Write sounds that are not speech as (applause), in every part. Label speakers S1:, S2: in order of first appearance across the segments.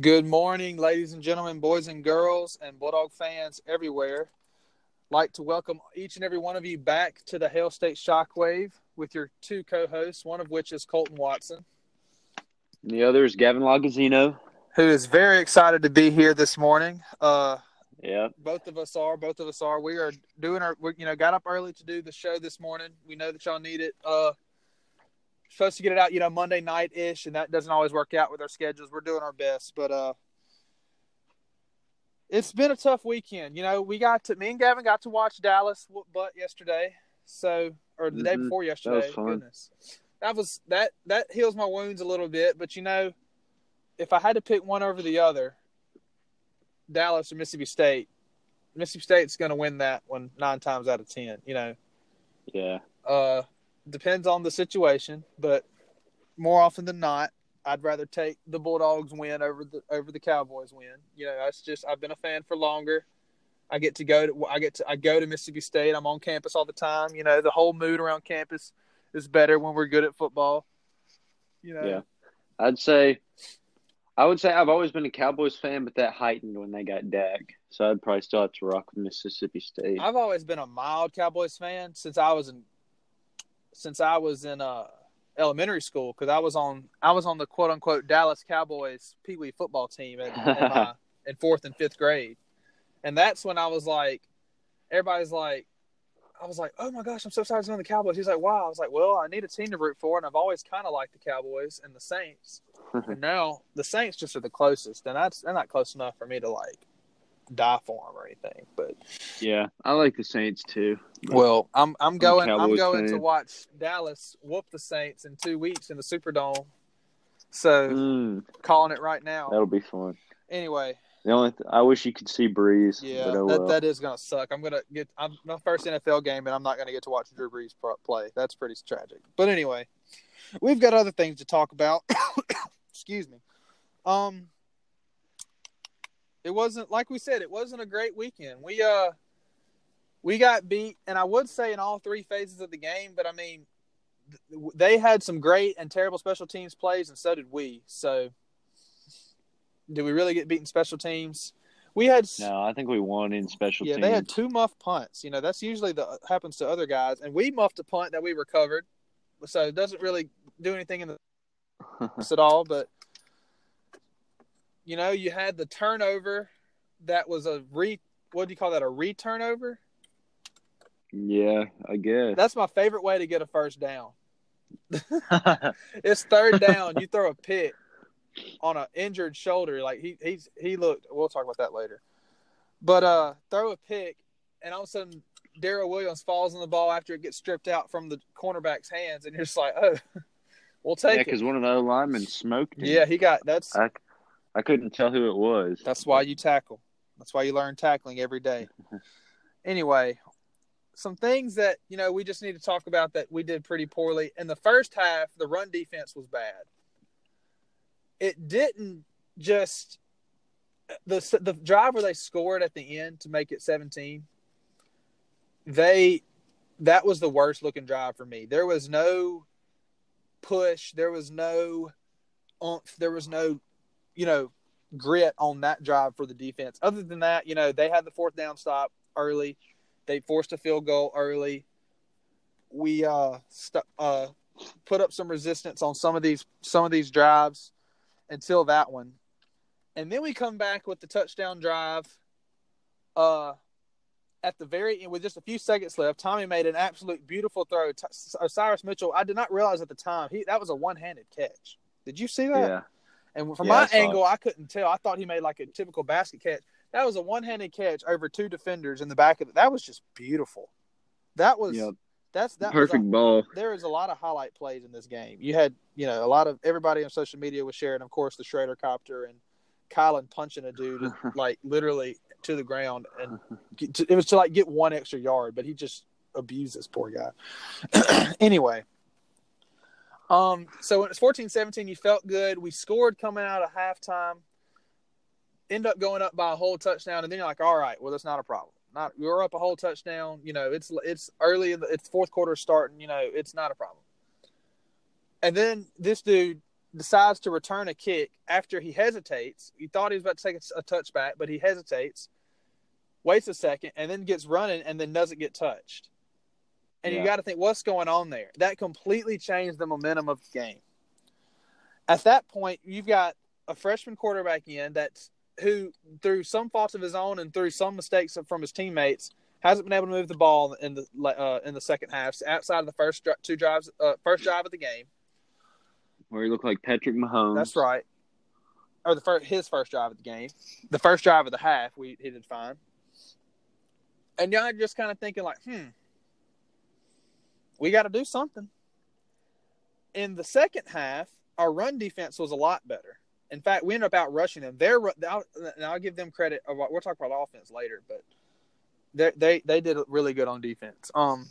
S1: Good morning, ladies and gentlemen, boys and girls, and Bulldog fans everywhere. Like to welcome each and every one of you back to the Hail State Shockwave with your two co-hosts, one of which is Colton Watson, And
S2: The other is Gavin Lagazino.
S1: who is very excited to be here this morning. Uh,
S2: Yeah.
S1: both of us are. Both of us are. We are doing our. We, you know, got up early to do the show this morning. We know that y'all need it. Uh, supposed to get it out, you know, Monday night ish, and that doesn't always work out with our schedules. We're doing our best, but uh, it's been a tough weekend. You know, we got to me and Gavin got to watch Dallas butt yesterday. So, or the day
S2: Mhm.
S1: before yesterday.
S2: fun.
S1: Goodness, that was that that heals my wounds a little bit. But you know, if I had to pick one over the other, Dallas or Mississippi State, Mississippi State's going to win that one nine times out of ten. You know,
S2: Yeah.
S1: uh, depends on the situation, but more often than not, I'd rather take the Bulldogs win over the over the Cowboys win. You know, that's just I've been a fan for longer. I get to go to I get to I go to Mississippi State. I'm on campus all the time. You know, the whole mood around campus is better when we're good at football. You know,
S2: Yeah. I'd say, I would say I've always been a Cowboys fan, but that heightened when they got Dak. So I'd probably still have to rock with Mississippi State.
S1: I've always been a mild Cowboys fan since I was in since I was in uh elementary school because I was on I was on the quote unquote Dallas Cowboys Pee Wee football team in, in, my, (laughs) in fourth and fifth grade, and that's when I was like, everybody's like, I was like, oh my gosh, I'm so sorry to on the Cowboys. He's like, wow. I was like, well, I need a team to root for, and I've always kind of liked the Cowboys and the Saints, (laughs) and now the Saints just are the closest, and that's they're not close enough for me to like die for them or anything, but.
S2: yeah. I like the Saints too.
S1: Well, I'm I'm going I'm
S2: Cowboys
S1: going to watch Dallas whoop the Saints in two weeks in the Superdome. So
S2: Mm,
S1: calling it right now.
S2: that'll be fun.
S1: Anyway,
S2: The only th- I wish you could see Brees.
S1: yeah,
S2: oh
S1: that,
S2: well.
S1: that is gonna suck. I'm gonna get I'm my first NFL game and I'm not gonna get to watch Drew Brees play. That's pretty tragic. But anyway, we've got other things to talk about. (coughs) Excuse me. Um, it wasn't like we said. It wasn't a great weekend. We uh, we got beat, and I would say in all three phases of the game. But I mean, th- they had some great and terrible special teams plays, and so did we. So, did we really get beaten special teams? We had
S2: no, I think we won in special teams.
S1: yeah,
S2: teams.
S1: they had two muff punts. You know, that's usually the happens to other guys, and we muffed a punt that we recovered, so it doesn't really do anything in the (laughs) at all. But you know, you had the turnover that was a re. What do you call that? A re-turnover.
S2: yeah, I guess.
S1: That's my favorite way to get a first down. (laughs) (laughs) It's third down. you throw a pick on an injured shoulder. Like he he's he looked. We'll talk about that later. But uh, throw a pick, and all of a sudden, Daryl Williams falls on the ball after it gets stripped out from the cornerback's hands, and you're just like, oh, (laughs) we'll
S2: yeah,
S1: take it.
S2: because one of the linemen smoked him.
S1: Yeah, he got that's
S2: I, I couldn't tell who it was.
S1: that's why you tackle. That's why you learn tackling every day. (laughs) Anyway, some things that you know we just need to talk about that we did pretty poorly in the first half. The run defense was bad. It didn't just the the drive where they scored at the end to make it 17. They that was the worst looking drive for me. There was no push. There was no oomph. There was no, you know, grit on that drive for the defense. Other than that, you know, they had the fourth down stop early. They forced a field goal early. We uh, st- uh put up some resistance on some of these some of these drives until that one. And then we come back with the touchdown drive uh at the very end with just a few seconds left. Tommy made an absolute beautiful throw. T- Cyrus Mitchell, I did not realize at the time he that was a one-handed catch. Did you see that?
S2: Yeah.
S1: And from
S2: Yeah,
S1: my angle, I couldn't tell. I thought he made like a typical basket catch. That was a one-handed catch over two defenders in the back of it. That was just beautiful. That was
S2: Yep.
S1: that's that was a-
S2: Perfect ball.
S1: there is a lot of highlight plays in this game. You had, you know, a lot of everybody on social media was sharing, of course, the Shrader copter and Kylin punching a dude (laughs) like literally to the ground, and get- it was to like get one extra yard, but he just abused this poor guy. (clears throat) anyway, um, so when it's 14-17, you felt good. We scored coming out of halftime. End up going up by a whole touchdown, and then you're like, all right, well, that's not a problem. Not you're up a whole touchdown. You know, it's it's early in the it's fourth quarter starting. You know, it's not a problem. And then this dude decides to return a kick after he hesitates. He thought he was about to take a, a touchback, but he hesitates, waits a second, and then gets running and then doesn't get touched. And
S2: Yeah.
S1: you got to think, what's going on there? That completely changed the momentum of the game. At that point, you've got a freshman quarterback in that's who, through some faults of his own and through some mistakes from his teammates, hasn't been able to move the ball in the uh, in the second half outside of the first two drives, uh, first drive of the game.
S2: Where he looked like Patrick Mahomes.
S1: That's right. Or the first, his first drive of the game, the first drive of the half, we he did fine. And y'all are just kind of thinking like, hmm, we got to do something. In the second half, our run defense was a lot better. In fact, we ended up out rushing them. Their I'll, and I'll give them credit. We'll talk about offense later, but they they they did really good on defense. Um,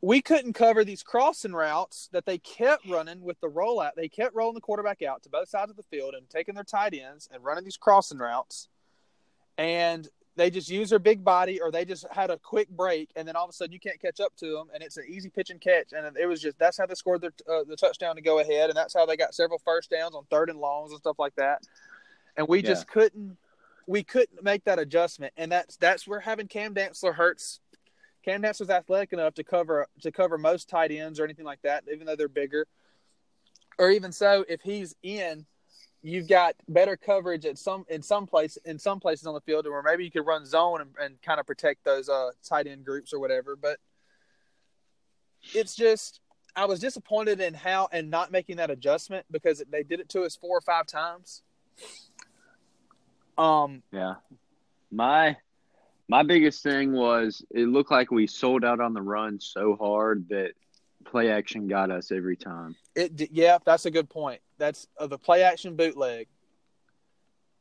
S1: we couldn't cover these crossing routes that they kept running with the rollout. They kept rolling the quarterback out to both sides of the field and taking their tight ends and running these crossing routes. And they just use their big body or they just had a quick break and then all of a sudden you can't catch up to them and it's an easy pitch and catch. And it was just that's how they scored their, uh, the touchdown to go ahead and that's how they got several first downs on third and longs and stuff like that. And we just couldn't we couldn't make that adjustment. And that's that's where having Cam Dantzler hurts. Cam Dantzler's athletic enough to cover to cover most tight ends or anything like that even though they're bigger. Or even so if he's in you've got better coverage at some in some place in some places on the field where maybe you could run zone and, and kind of protect those uh, tight end groups or whatever. But it's just I was disappointed in how and not making that adjustment because they did it to us four or five times. Um,
S2: Yeah. My my biggest thing was it looked like we sold out on the run so hard that play action got us every time.
S1: it yeah, that's a good point. That's uh, the play action bootleg.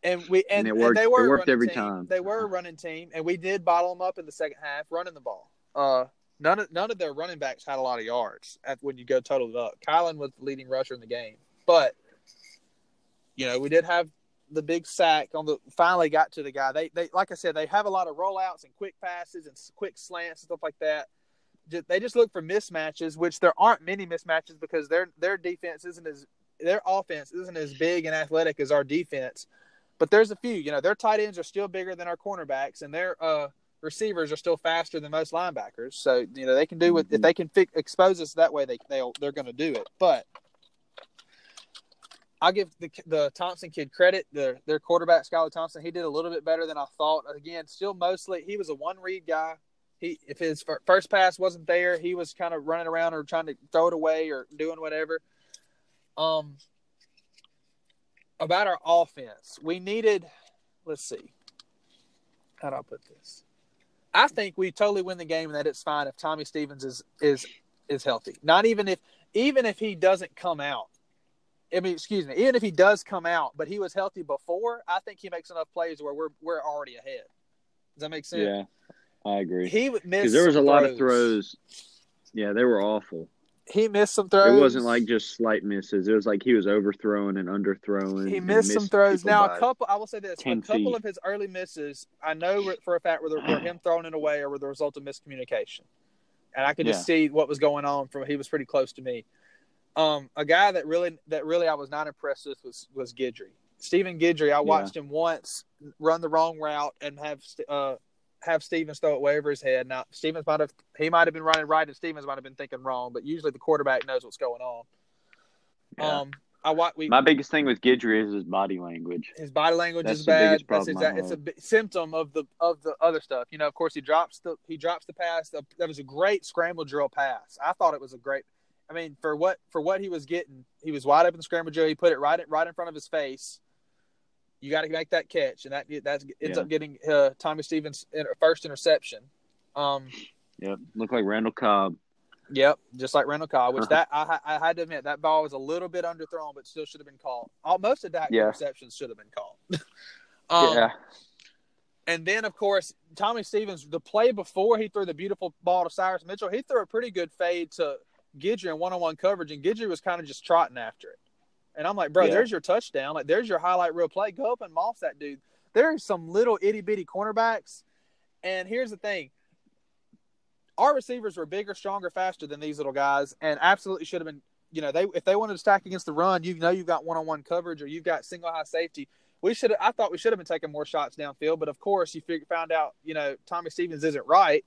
S1: And we and,
S2: And it
S1: and they were
S2: it worked every
S1: team.
S2: time.
S1: They were a running team, and we did bottle them up in the second half, running the ball. Uh, none of none of their running backs had a lot of yards at, when you go total it up. Kylin was the leading rusher in the game, but you know we did have the big sack on the. Finally got to the guy. They they like I said they have a lot of rollouts and quick passes and quick slants and stuff like that. They just look for mismatches, which there aren't many mismatches because their their defense isn't as their offense isn't as big and athletic as our defense. But there's a few. You know, their tight ends are still bigger than our cornerbacks, and their uh, receivers are still faster than most linebackers. So you know they can do with if they can fi- expose us that way, they they'll, they're going to do it. But I'll give the the Thompson kid credit. The their quarterback Skylar Thompson, he did a little bit better than I thought. Again, still mostly he was a one read guy. He if his first pass wasn't there, he was kind of running around or trying to throw it away or doing whatever. Um, about our offense, we needed. Let's see. How do I put this? I think we totally win the game and that it's fine if Tommy Stevens is is is healthy. Not even if even if he doesn't come out. I mean, excuse me. Even if he does come out, but he was healthy before, I think he makes enough plays where we're we're already ahead. Does that make sense?
S2: Yeah. I agree.
S1: He would miss
S2: Because there was a lot of throws. Yeah, they were awful.
S1: He missed some throws.
S2: It wasn't like just slight misses. It was like he was overthrowing and underthrowing.
S1: he
S2: and
S1: missed some throws. Now a couple, I will say this: a couple
S2: feet.
S1: of his early misses, I know for a fact were, the, were him (sighs) throwing it away or were the result of miscommunication, and I could just see what was going on. From he was pretty close to me. Um, a guy that really that really I was not impressed with was was Guidry. Stephen Guidry. I watched him once run the wrong route and have uh have Stevens throw it way over his head. Now Stevens might have he might have been running right and Stevens might have been thinking wrong, but usually the quarterback knows what's going on.
S2: Yeah.
S1: Um, I watch we
S2: My biggest thing with Guidry is his body language.
S1: his body language
S2: That's
S1: is
S2: the
S1: bad. That's
S2: problem
S1: exact. It's a symptom of the of the other stuff. You know, of course, he drops the he drops the pass. The, that was a great scramble drill pass. I thought it was a great. I mean, for what for what he was getting, he was wide open scramble drill. He put it right in, right in front of his face. You got to make that catch, and that that ends
S2: Yeah.
S1: up getting uh, Tommy Stevens' first interception. Um,
S2: Yep. Looked like Randall Cobb.
S1: Yep, just like Randall Cobb, which
S2: Uh-huh.
S1: that I, I had to admit that ball was a little bit underthrown, but still should have been called. All, most of that
S2: Yeah.
S1: interceptions should have been called. (laughs) um,
S2: yeah.
S1: And then, of course, Tommy Stevens, the play before he threw the beautiful ball to Cyrus Mitchell, he threw a pretty good fade to Guidry in one on one coverage, and Guidry was kind of just trotting after it. And I'm like, bro,
S2: Yeah.
S1: there's your touchdown. Like, there's your highlight reel play. Go up and moss that dude. There's some little itty bitty cornerbacks. And here's the thing our receivers were bigger, stronger, faster than these little guys, and absolutely should have been you know they if they wanted to stack against the run, you know you've got one on one coverage or you've got single high safety. We should have I thought we should have been taking more shots downfield, but of course you figure, found out you know Tommy Stevens isn't right.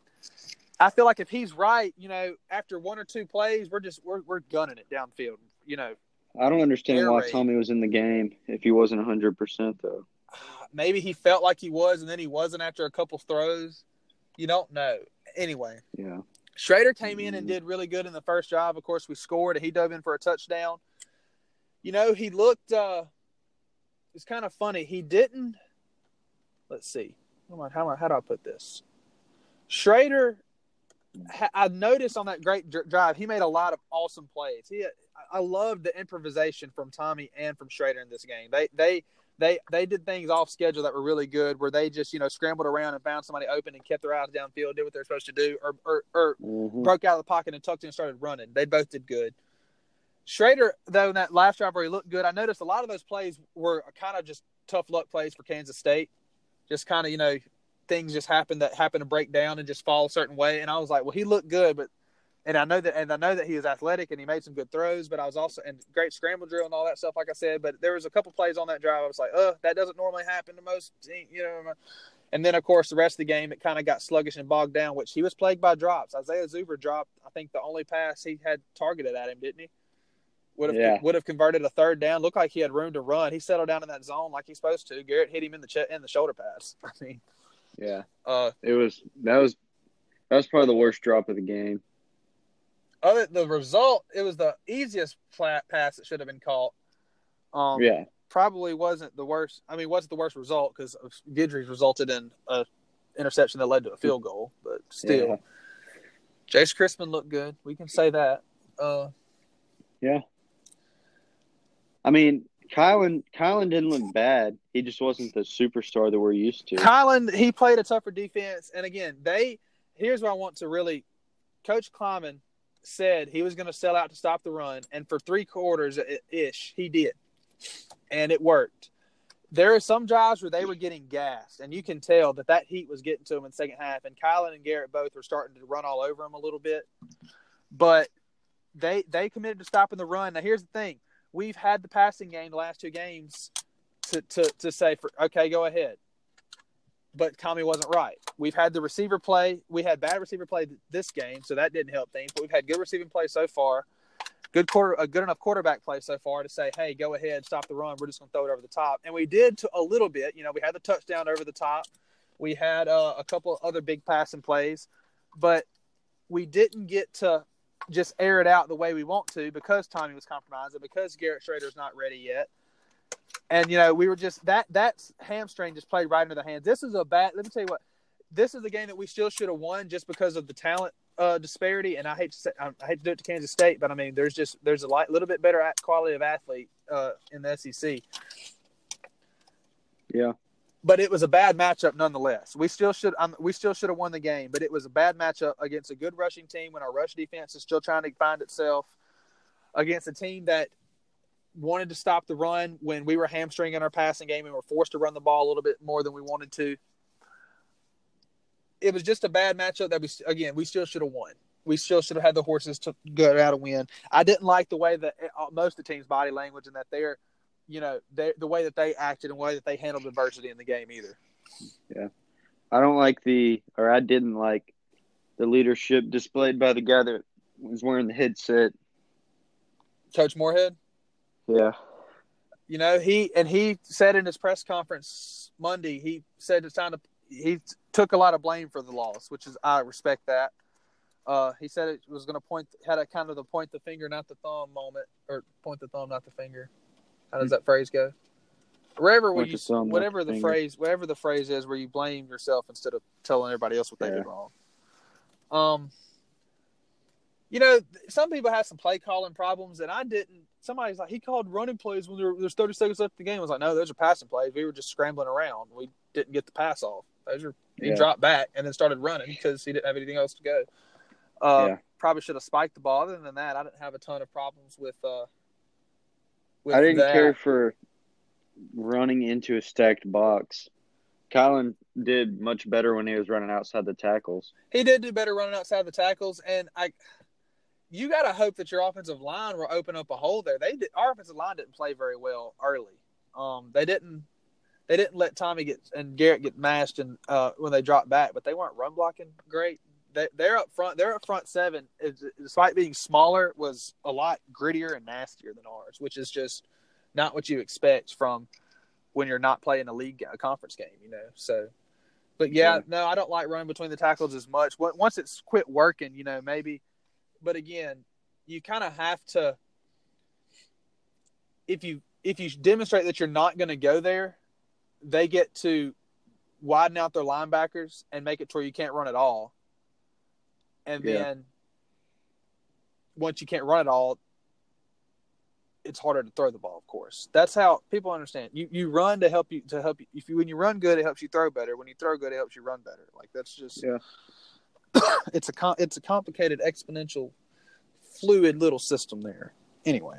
S1: I feel like if he's right, you know, after one or two plays, we're just we're we're gunning it downfield. You know,
S2: I don't understand
S1: Air
S2: why
S1: raid.
S2: Tommy was in the game if he wasn't hundred percent though. (sighs)
S1: maybe he felt like he was, and then he wasn't after a couple throws. You don't know. Anyway,
S2: Yeah.
S1: Shrader came in and did really good in the first drive. Of course, we scored. and He dove in for a touchdown. You know, he looked. uh It's kind of funny. He didn't. Let's see. How how, how do I put this? Shrader. I noticed on that great drive, he made a lot of awesome plays. He, I- loved the improvisation from Tommy and from Shrader in this game. They, they, they, they did things off schedule that were really good, where they just, you know, scrambled around and found somebody open and kept their eyes downfield, did what they're supposed to do, or, or, or
S2: Mhm.
S1: broke out of the pocket and tucked in and started running. They both did good. Shrader, though, in that last drive where he looked good, I noticed a lot of those plays were kind of just tough luck plays for Kansas State. Just kind of, you know, things just happen that happen to break down and just fall a certain way. And I was like, well, he looked good, but and I know that and I know that he was athletic and he made some good throws, but I was also and great scramble drill and all that stuff, like I said. But there was a couple plays on that drive I was like, uh, that doesn't normally happen to most you know. And then of course the rest of the game it kind of got sluggish and bogged down, which he was plagued by drops. Isaiah Zuber dropped, I think the only pass he had targeted at him, didn't he? Would have
S2: Yeah.
S1: would have converted a third down. Looked like he had room to run. He settled down in that zone like he's supposed to. Garrett hit him in the ch- in the shoulder pass. (laughs) I mean,
S2: Yeah.
S1: uh,
S2: It was that was that was probably the worst drop of the game.
S1: Other the result, it was the easiest flat pass that should have been caught. Um,
S2: yeah.
S1: probably wasn't the worst. I mean, wasn't the worst result because Guidry's resulted in a interception that led to a field goal, but still,
S2: Yeah.
S1: Jace Christmann looked good. We can say that. Uh, yeah,
S2: I mean, Kylin Kylin didn't look bad. He just wasn't the superstar that we're used to.
S1: Kylin, he played a tougher defense, and again, they. Here's where I want to really. Coach Klieman said he was going to sell out to stop the run, and for three quarters ish, he did, and it worked. There are some drives where they were getting gassed, and you can tell that that heat was getting to them in the second half. And Kylin and Garrett both were starting to run all over them a little bit, but they they committed to stopping the run. Now, here's the thing: we've had the passing game the last two games to to to say for okay, go ahead. But Tommy wasn't right. We've had the receiver play. We had bad receiver play this game, so that didn't help things. But we've had good receiving play so far. Good quarter, a good enough quarterback play so far to say, "Hey, go ahead, stop the run. We're just going to throw it over the top." And we did to a little bit. You know, we had the touchdown over the top. We had uh, a couple other big passing plays, but we didn't get to just air it out the way we want to because Tommy was compromised and because Garrett Shrader's not ready yet. And you know, we were just that that hamstring just played right into the hands. This is a bad. Let me tell you what. This is a game that we still should have won just because of the talent uh, disparity. And I hate to say, I, hate to do it to Kansas State, but I mean, there's just there's a light, little bit better at quality of athlete uh, in the SEC.
S2: Yeah.
S1: But it was a bad matchup nonetheless. We still should um, we still should have won the game, but it was a bad matchup against a good rushing team when our rush defense is still trying to find itself against a team that wanted to stop the run when we were hamstringing our passing game and were forced to run the ball a little bit more than we wanted to. It was just a bad matchup that we again we still should have won. We still should have had the horses to go out and win. I didn't like the way that uh, most of the team's body language and that they're, you know, they, the way that they acted and the way that they handled adversity in the game either.
S2: Yeah, I don't like the or I didn't like the leadership displayed by the guy that was wearing the headset.
S1: Coach Moorhead,
S2: Yeah.
S1: you know, he and he said in his press conference Monday, he said it's time to. He took a lot of blame for the loss, which is I respect that. Uh, he said it was going to point had a kind of the point the finger, not the thumb moment, or point the thumb, not the finger. How does that phrase go? Wherever where
S2: Point
S1: you,
S2: thumb,
S1: whatever
S2: the
S1: the, phrase, whatever the phrase is, where you blame yourself instead of telling everybody else what they did wrong. Um, you know, some people have some play calling problems, and I didn't. Somebody's like, he called running plays when there, there's 30 seconds left in the game. I was like, no, those are passing plays. We were just scrambling around. We didn't get the pass off. Those are he
S2: Yeah.
S1: dropped back and then started running because he didn't have anything else to go. Uh,
S2: Yeah.
S1: Probably should have spiked the ball. Other than that, I didn't have a ton of problems with. Uh, with
S2: I didn't
S1: that.
S2: care for running into a stacked box. Colin did much better when he was running outside the tackles.
S1: He did do better running outside the tackles, and I, you got to hope that your offensive line will open up a hole there. They did, our offensive line didn't play very well early. Um, they didn't they didn't let Tommy get and Garrett get mashed and uh, when they dropped back, but they weren't run blocking great. They, they're up front. They're up front seven, despite being smaller, was a lot grittier and nastier than ours, which is just not what you expect from when you're not playing a league a conference game, you know. So, but yeah, yeah. no, I don't like running between the tackles as much. Once it's quit working, you know, maybe. But again, you kind of have to if you if you demonstrate that you're not going to go there, they get to widen out their linebackers and make it to where you can't run at all. And yeah. then once you can't run at all, it's harder to throw the ball. Of course, that's how people understand. You you run to help you to help you. If you when you run good, it helps you throw better. When you throw good, it helps you run better. Like that's just
S2: yeah. (coughs)
S1: it's a it's a complicated, exponential, fluid little system there. Anyway,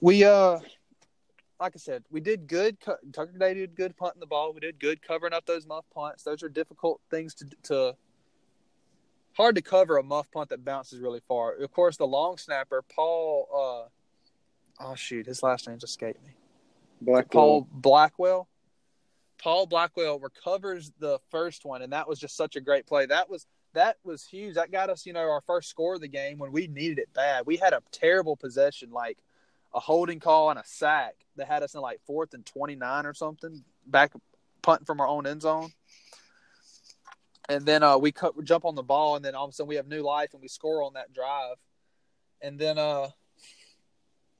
S1: we uh like I said, we did good. Tucker Day did good punting the ball. We did good covering up those muff punts. Those are difficult things to to hard to cover a muff punt that bounces really far. Of course, the long snapper, Paul. Uh, oh shoot, his last name's escaped me.
S2: Blackwell.
S1: Paul Blackwell. Paul Blackwell recovers the first one, and that was just such a great play. That was that was huge. That got us, you know, our first score of the game when we needed it bad. We had a terrible possession, like a holding call and a sack that had us in like fourth and twenty nine or something, back punting from our own end zone and then uh, we cut, jump on the ball, and then all of a sudden we have new life, and we score on that drive, and then uh,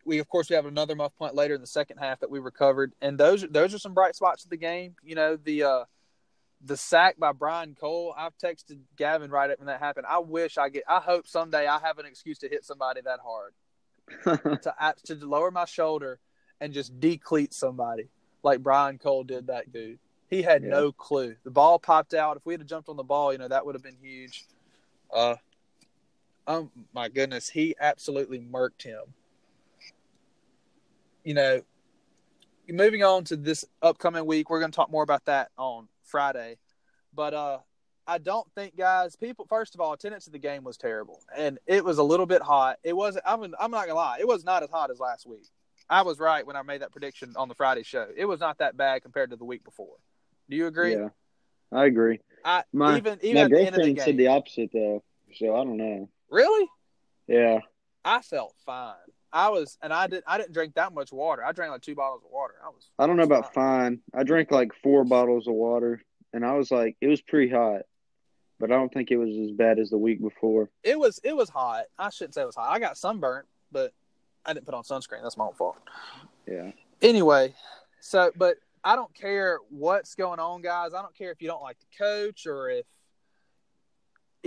S1: we of course we have another muff punt later in the second half that we recovered, and those those are some bright spots of the game. You know the uh, the sack by Brian Cole. I've texted Gavin right up when that happened. I wish I get. I hope someday I have an excuse to hit somebody that hard, (laughs) to to lower my shoulder and just decleat somebody like Brian Cole did that dude. He had yeah. no clue. The ball popped out. If we had jumped on the ball, you know, that would have been huge. Uh, oh my goodness, he absolutely murked him. You know, moving on to this upcoming week, we're going to talk more about that on Friday. But uh, I don't think, guys, people. First of all, attendance to the game was terrible, and it was a little bit hot. It wasn't. I'm. I'm not gonna lie. It was not as hot as last week. I was right when I made that prediction on the Friday show. It was not that bad compared to the week before. Do you agree?
S2: Yeah, I agree.
S1: I
S2: my,
S1: even even
S2: my girlfriend the said the opposite though, so I don't know.
S1: Really?
S2: Yeah.
S1: I felt fine. I was, and I did. I didn't drink that much water. I drank like two bottles of water. I was.
S2: I don't know about fine. I drank like four bottles of water, and I was like, it was pretty hot, but I don't think it was as bad as the week before.
S1: It was. It was hot. I shouldn't say it was hot. I got sunburnt, but I didn't put on sunscreen. That's my own fault.
S2: Yeah.
S1: Anyway, so but I don't care what's going on, guys. I don't care if you don't like the coach or if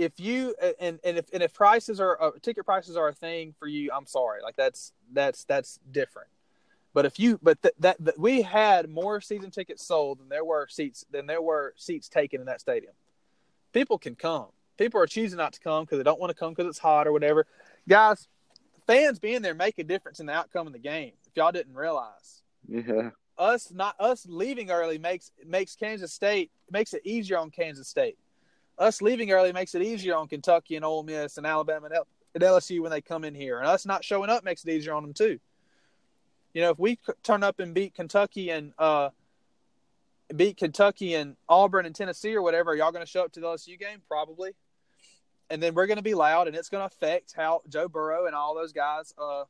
S1: if you and and if and if prices are uh, ticket prices are a thing for you, I'm sorry. Like that's that's that's different. But if you but th- that, that we had more season tickets sold than there were seats than there were seats taken in that stadium. People can come. People are choosing not to come because they don't want to come because it's hot or whatever. Guys, fans being there make a difference in the outcome of the game. If y'all didn't realize.
S2: Yeah
S1: us not us leaving early makes makes Kansas State makes it easier on Kansas State. Us leaving early makes it easier on Kentucky and Ole Miss and Alabama and, L- and LSU when they come in here, and us not showing up makes it easier on them too. You know, if we turn up and beat Kentucky and uh, beat Kentucky and Auburn and Tennessee or whatever, y'all going to show up to the LSU game? Probably. And then we're going to be loud, and it's going to affect how Joe Burrow and all those guys uh,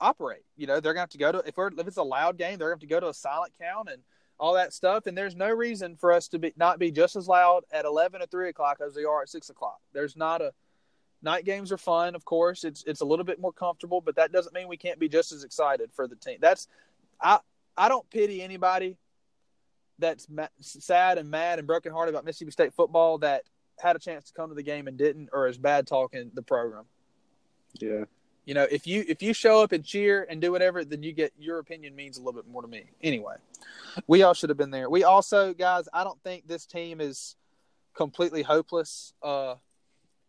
S1: operate. You know, they're going to have to go to if if it's a loud game, they're going to have to go to a silent count and all that stuff. And there's no reason for us to be not be just as loud at eleven or three o'clock as they are at six o'clock. There's not a night games are fun, of course. It's it's a little bit more comfortable, but that doesn't mean we can't be just as excited for the team. That's I I don't pity anybody that's ma- sad and mad and brokenhearted about Mississippi State football that had a chance to come to the game and didn't, or is bad talking the program.
S2: Yeah,
S1: you know, if you if you show up and cheer and do whatever, then you get your opinion means a little bit more to me. Anyway, we all should have been there. We also, guys, I don't think this team is completely hopeless. Uh,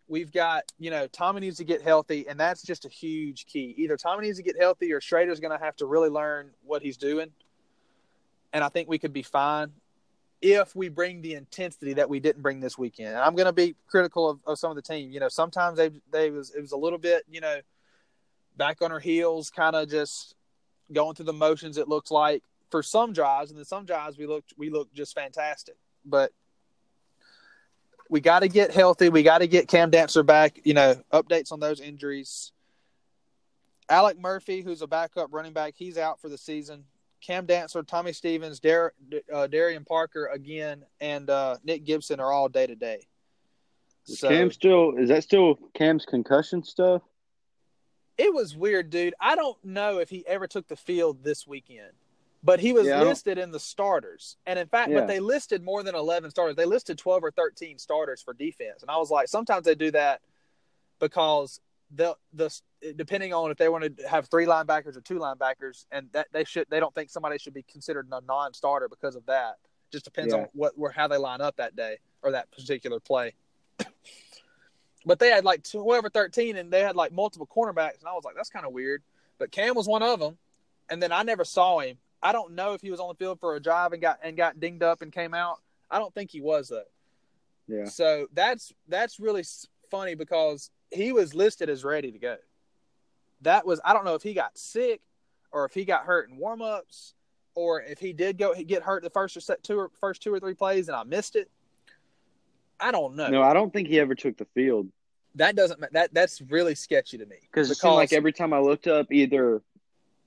S1: we've got, you know, Tommy needs to get healthy, and that's just a huge key. Either Tommy needs to get healthy, or Shrader's going to have to really learn what he's doing. And I think we could be fine. if we bring the intensity that we didn't bring this weekend. And I'm going to be critical of, of some of the team. You know, sometimes they they was it was a little bit you know back on her heels, kind of just going through the motions. It looks like for some drives, and then some drives we looked we looked just fantastic. But we got to get healthy. We got to get Cam Dantzler back. You know, updates on those injuries. Alec Murphy, who's a backup running back, he's out for the season. Cam Dantzler, Tommy Stevens, Dar- uh, Darian Parker again, and uh, Nick Gibson are all day to day.
S2: So Cam still is that still Cam's concussion stuff?
S1: It was weird, dude. I don't know if he ever took the field this weekend, but he was yeah, listed in the starters. And in fact, yeah. but they listed more than eleven starters. They listed twelve or thirteen starters for defense, and I was like, sometimes they do that because the the depending on if they want to have three linebackers or two linebackers, and that they should they don't think somebody should be considered a non-starter because of that. Just depends yeah. on what where how they line up that day or that particular play. But they had like twelve or thirteen, and they had like multiple cornerbacks, and I was like, that's kind of weird. But Cam was one of them, and then I never saw him. I don't know if he was on the field for a drive and got and got dinged up and came out. I don't think he was though.
S2: Yeah.
S1: So that's that's really funny because he was listed as ready to go. That was I don't know if he got sick or if he got hurt in warmups or if he did go get hurt the first or set two or first two or three plays and I missed it. I don't know.
S2: No, I don't think he ever took the field.
S1: That doesn't that that's really sketchy to me
S2: because it seemed like every time I looked up, either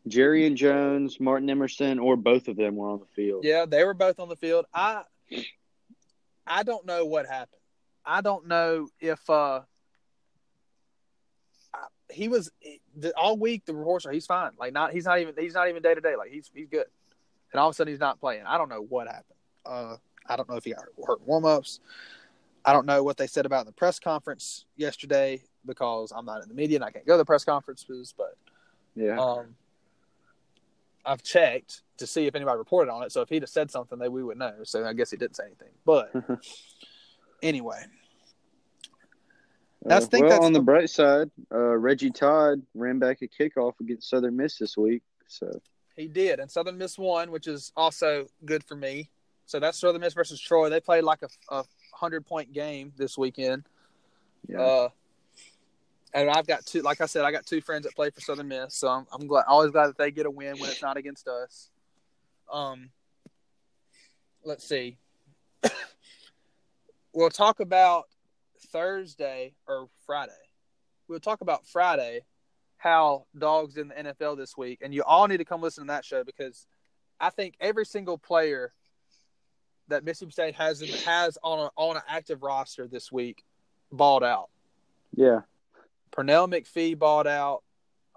S2: Jarrian Jones, Martin Emerson, or both of them were on the field.
S1: Yeah, they were both on the field. I I don't know what happened. I don't know if uh he was all week. The reports are he's fine. Like not he's not even he's not even day to day. Like he's he's good. And all of a sudden he's not playing. I don't know what happened. Uh, I don't know if he got hurt warm ups. I don't know what they said about the press conference yesterday because I'm not in the media and I can't go to the press conferences. But
S2: yeah,
S1: um, I've checked to see if anybody reported on it. So if he'd have said something, they we would know. So I guess he didn't say anything. But (laughs) anyway,
S2: that's uh, think well, that's on the, the bright side, uh, Reggie Todd ran back a kickoff against Southern Miss this week. So
S1: he did, and Southern Miss won, which is also good for me. So that's Southern Miss versus Troy. They played like a, a hundred point game this weekend. Yeah. Uh, and I've got two, like I said, I got two friends that play for Southern Miss, so I'm, I'm glad, always glad that they get a win when it's not against us. Um, let's see. (coughs) we'll talk about Thursday or Friday. We'll talk about Friday how dogs in the NFL this week, and you all need to come listen to that show because I think every single player that Mississippi State has has on a, on an active roster this week balled out.
S2: Yeah,
S1: Pernell McPhee balled out.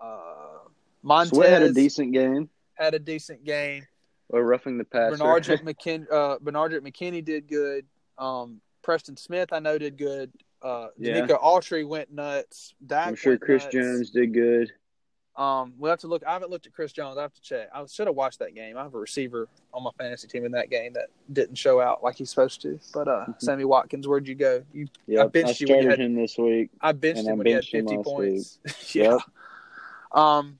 S1: Uh, Montez
S2: Sweat had a decent game.
S1: Had a decent game.
S2: Or roughing the passer.
S1: Benardrick (laughs) McKin- uh, McKinney did good. Um, Preston Smith, I know, did good. Uh, yeah. Denico Autry went nuts. Dak
S2: I'm sure Chris
S1: nuts.
S2: Jones did good.
S1: Um, we'll have to look. I haven't looked at Chris Jones. I have to check. I should have watched that game. I have a receiver on my fantasy team in that game that didn't show out like he's supposed to. But uh, mm-hmm. Sammy Watkins, where'd you go? You,
S2: yep, I benched I you when you had, him this week.
S1: I benched him I when benched he had fifty points. (laughs) yeah. Yep. Um,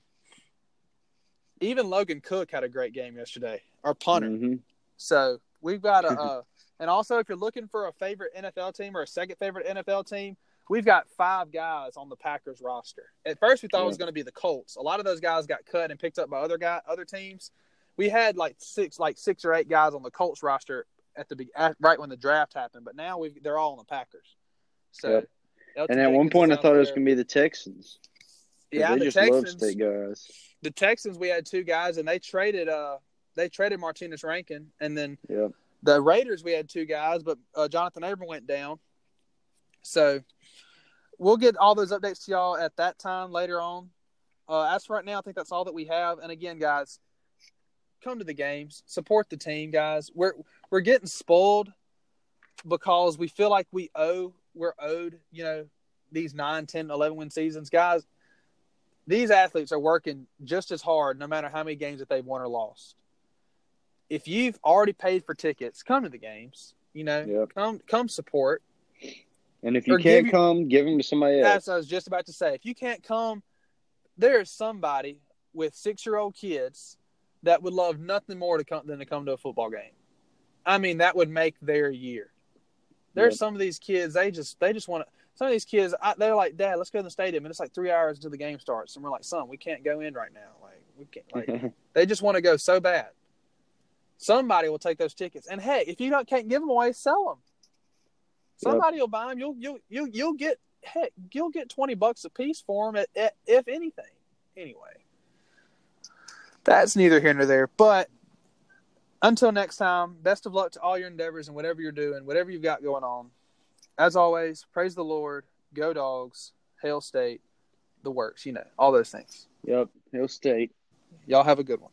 S1: even Logan Cooke had a great game yesterday. Our punter. Mm-hmm. So we've got a. (laughs) uh, and also, if you're looking for a favorite NFL team or a second favorite NFL team, we've got five guys on the Packers roster. At first, we thought yeah. it was going to be the Colts. A lot of those guys got cut and picked up by other guy, other teams. We had like six, like six or eight guys on the Colts roster at the at, right when the draft happened, but now we they're all on the Packers. So,
S2: yep. and at one point, I thought there. it was going to be the Texans.
S1: Yeah,
S2: they
S1: the
S2: just
S1: Texans,
S2: love state guys.
S1: The Texans, we had two guys, and they traded. Uh, they traded Martinez Rankin, and then
S2: yep.
S1: The Raiders, we had two guys, but uh, Jonathan Abram went down. So we'll get all those updates to y'all at that time later on. Uh, as for right now, I think that's all that we have. And again, guys, come to the games, support the team, guys. We're we're getting spoiled because we feel like we owe we're owed, you know, these 9, 10, 11 win seasons. Guys, these athletes are working just as hard no matter how many games that they've won or lost if you've already paid for tickets, come to the games. You know,
S2: yep.
S1: come come support.
S2: And if you can't give come, give them to somebody else.
S1: That's what I was just about to say. If you can't come, there's somebody with six year old kids that would love nothing more to come than to come to a football game. I mean, that would make their year. There's
S2: Yep.
S1: some of these kids. They just they just want to. Some of these kids, I, they're like, "Dad, let's go to the stadium," and it's like three hours until the game starts, and we're like, "Son, we can't go in right now. Like, we can't." Like, (laughs) they just want to go so bad. Somebody will take those tickets, and hey, if you don't can't give them away, sell them. Somebody will buy them. You'll you'll you'll you'll get heck, you'll get twenty bucks a piece for them, at, at, if anything. Anyway, that's neither here nor there. But until next time, best of luck to all your endeavors and whatever you're doing, whatever you've got going on. As always, praise the Lord, go dogs, hail state, the works, you know, all those things.
S2: yep. Hill State.
S1: Y'all have a good one.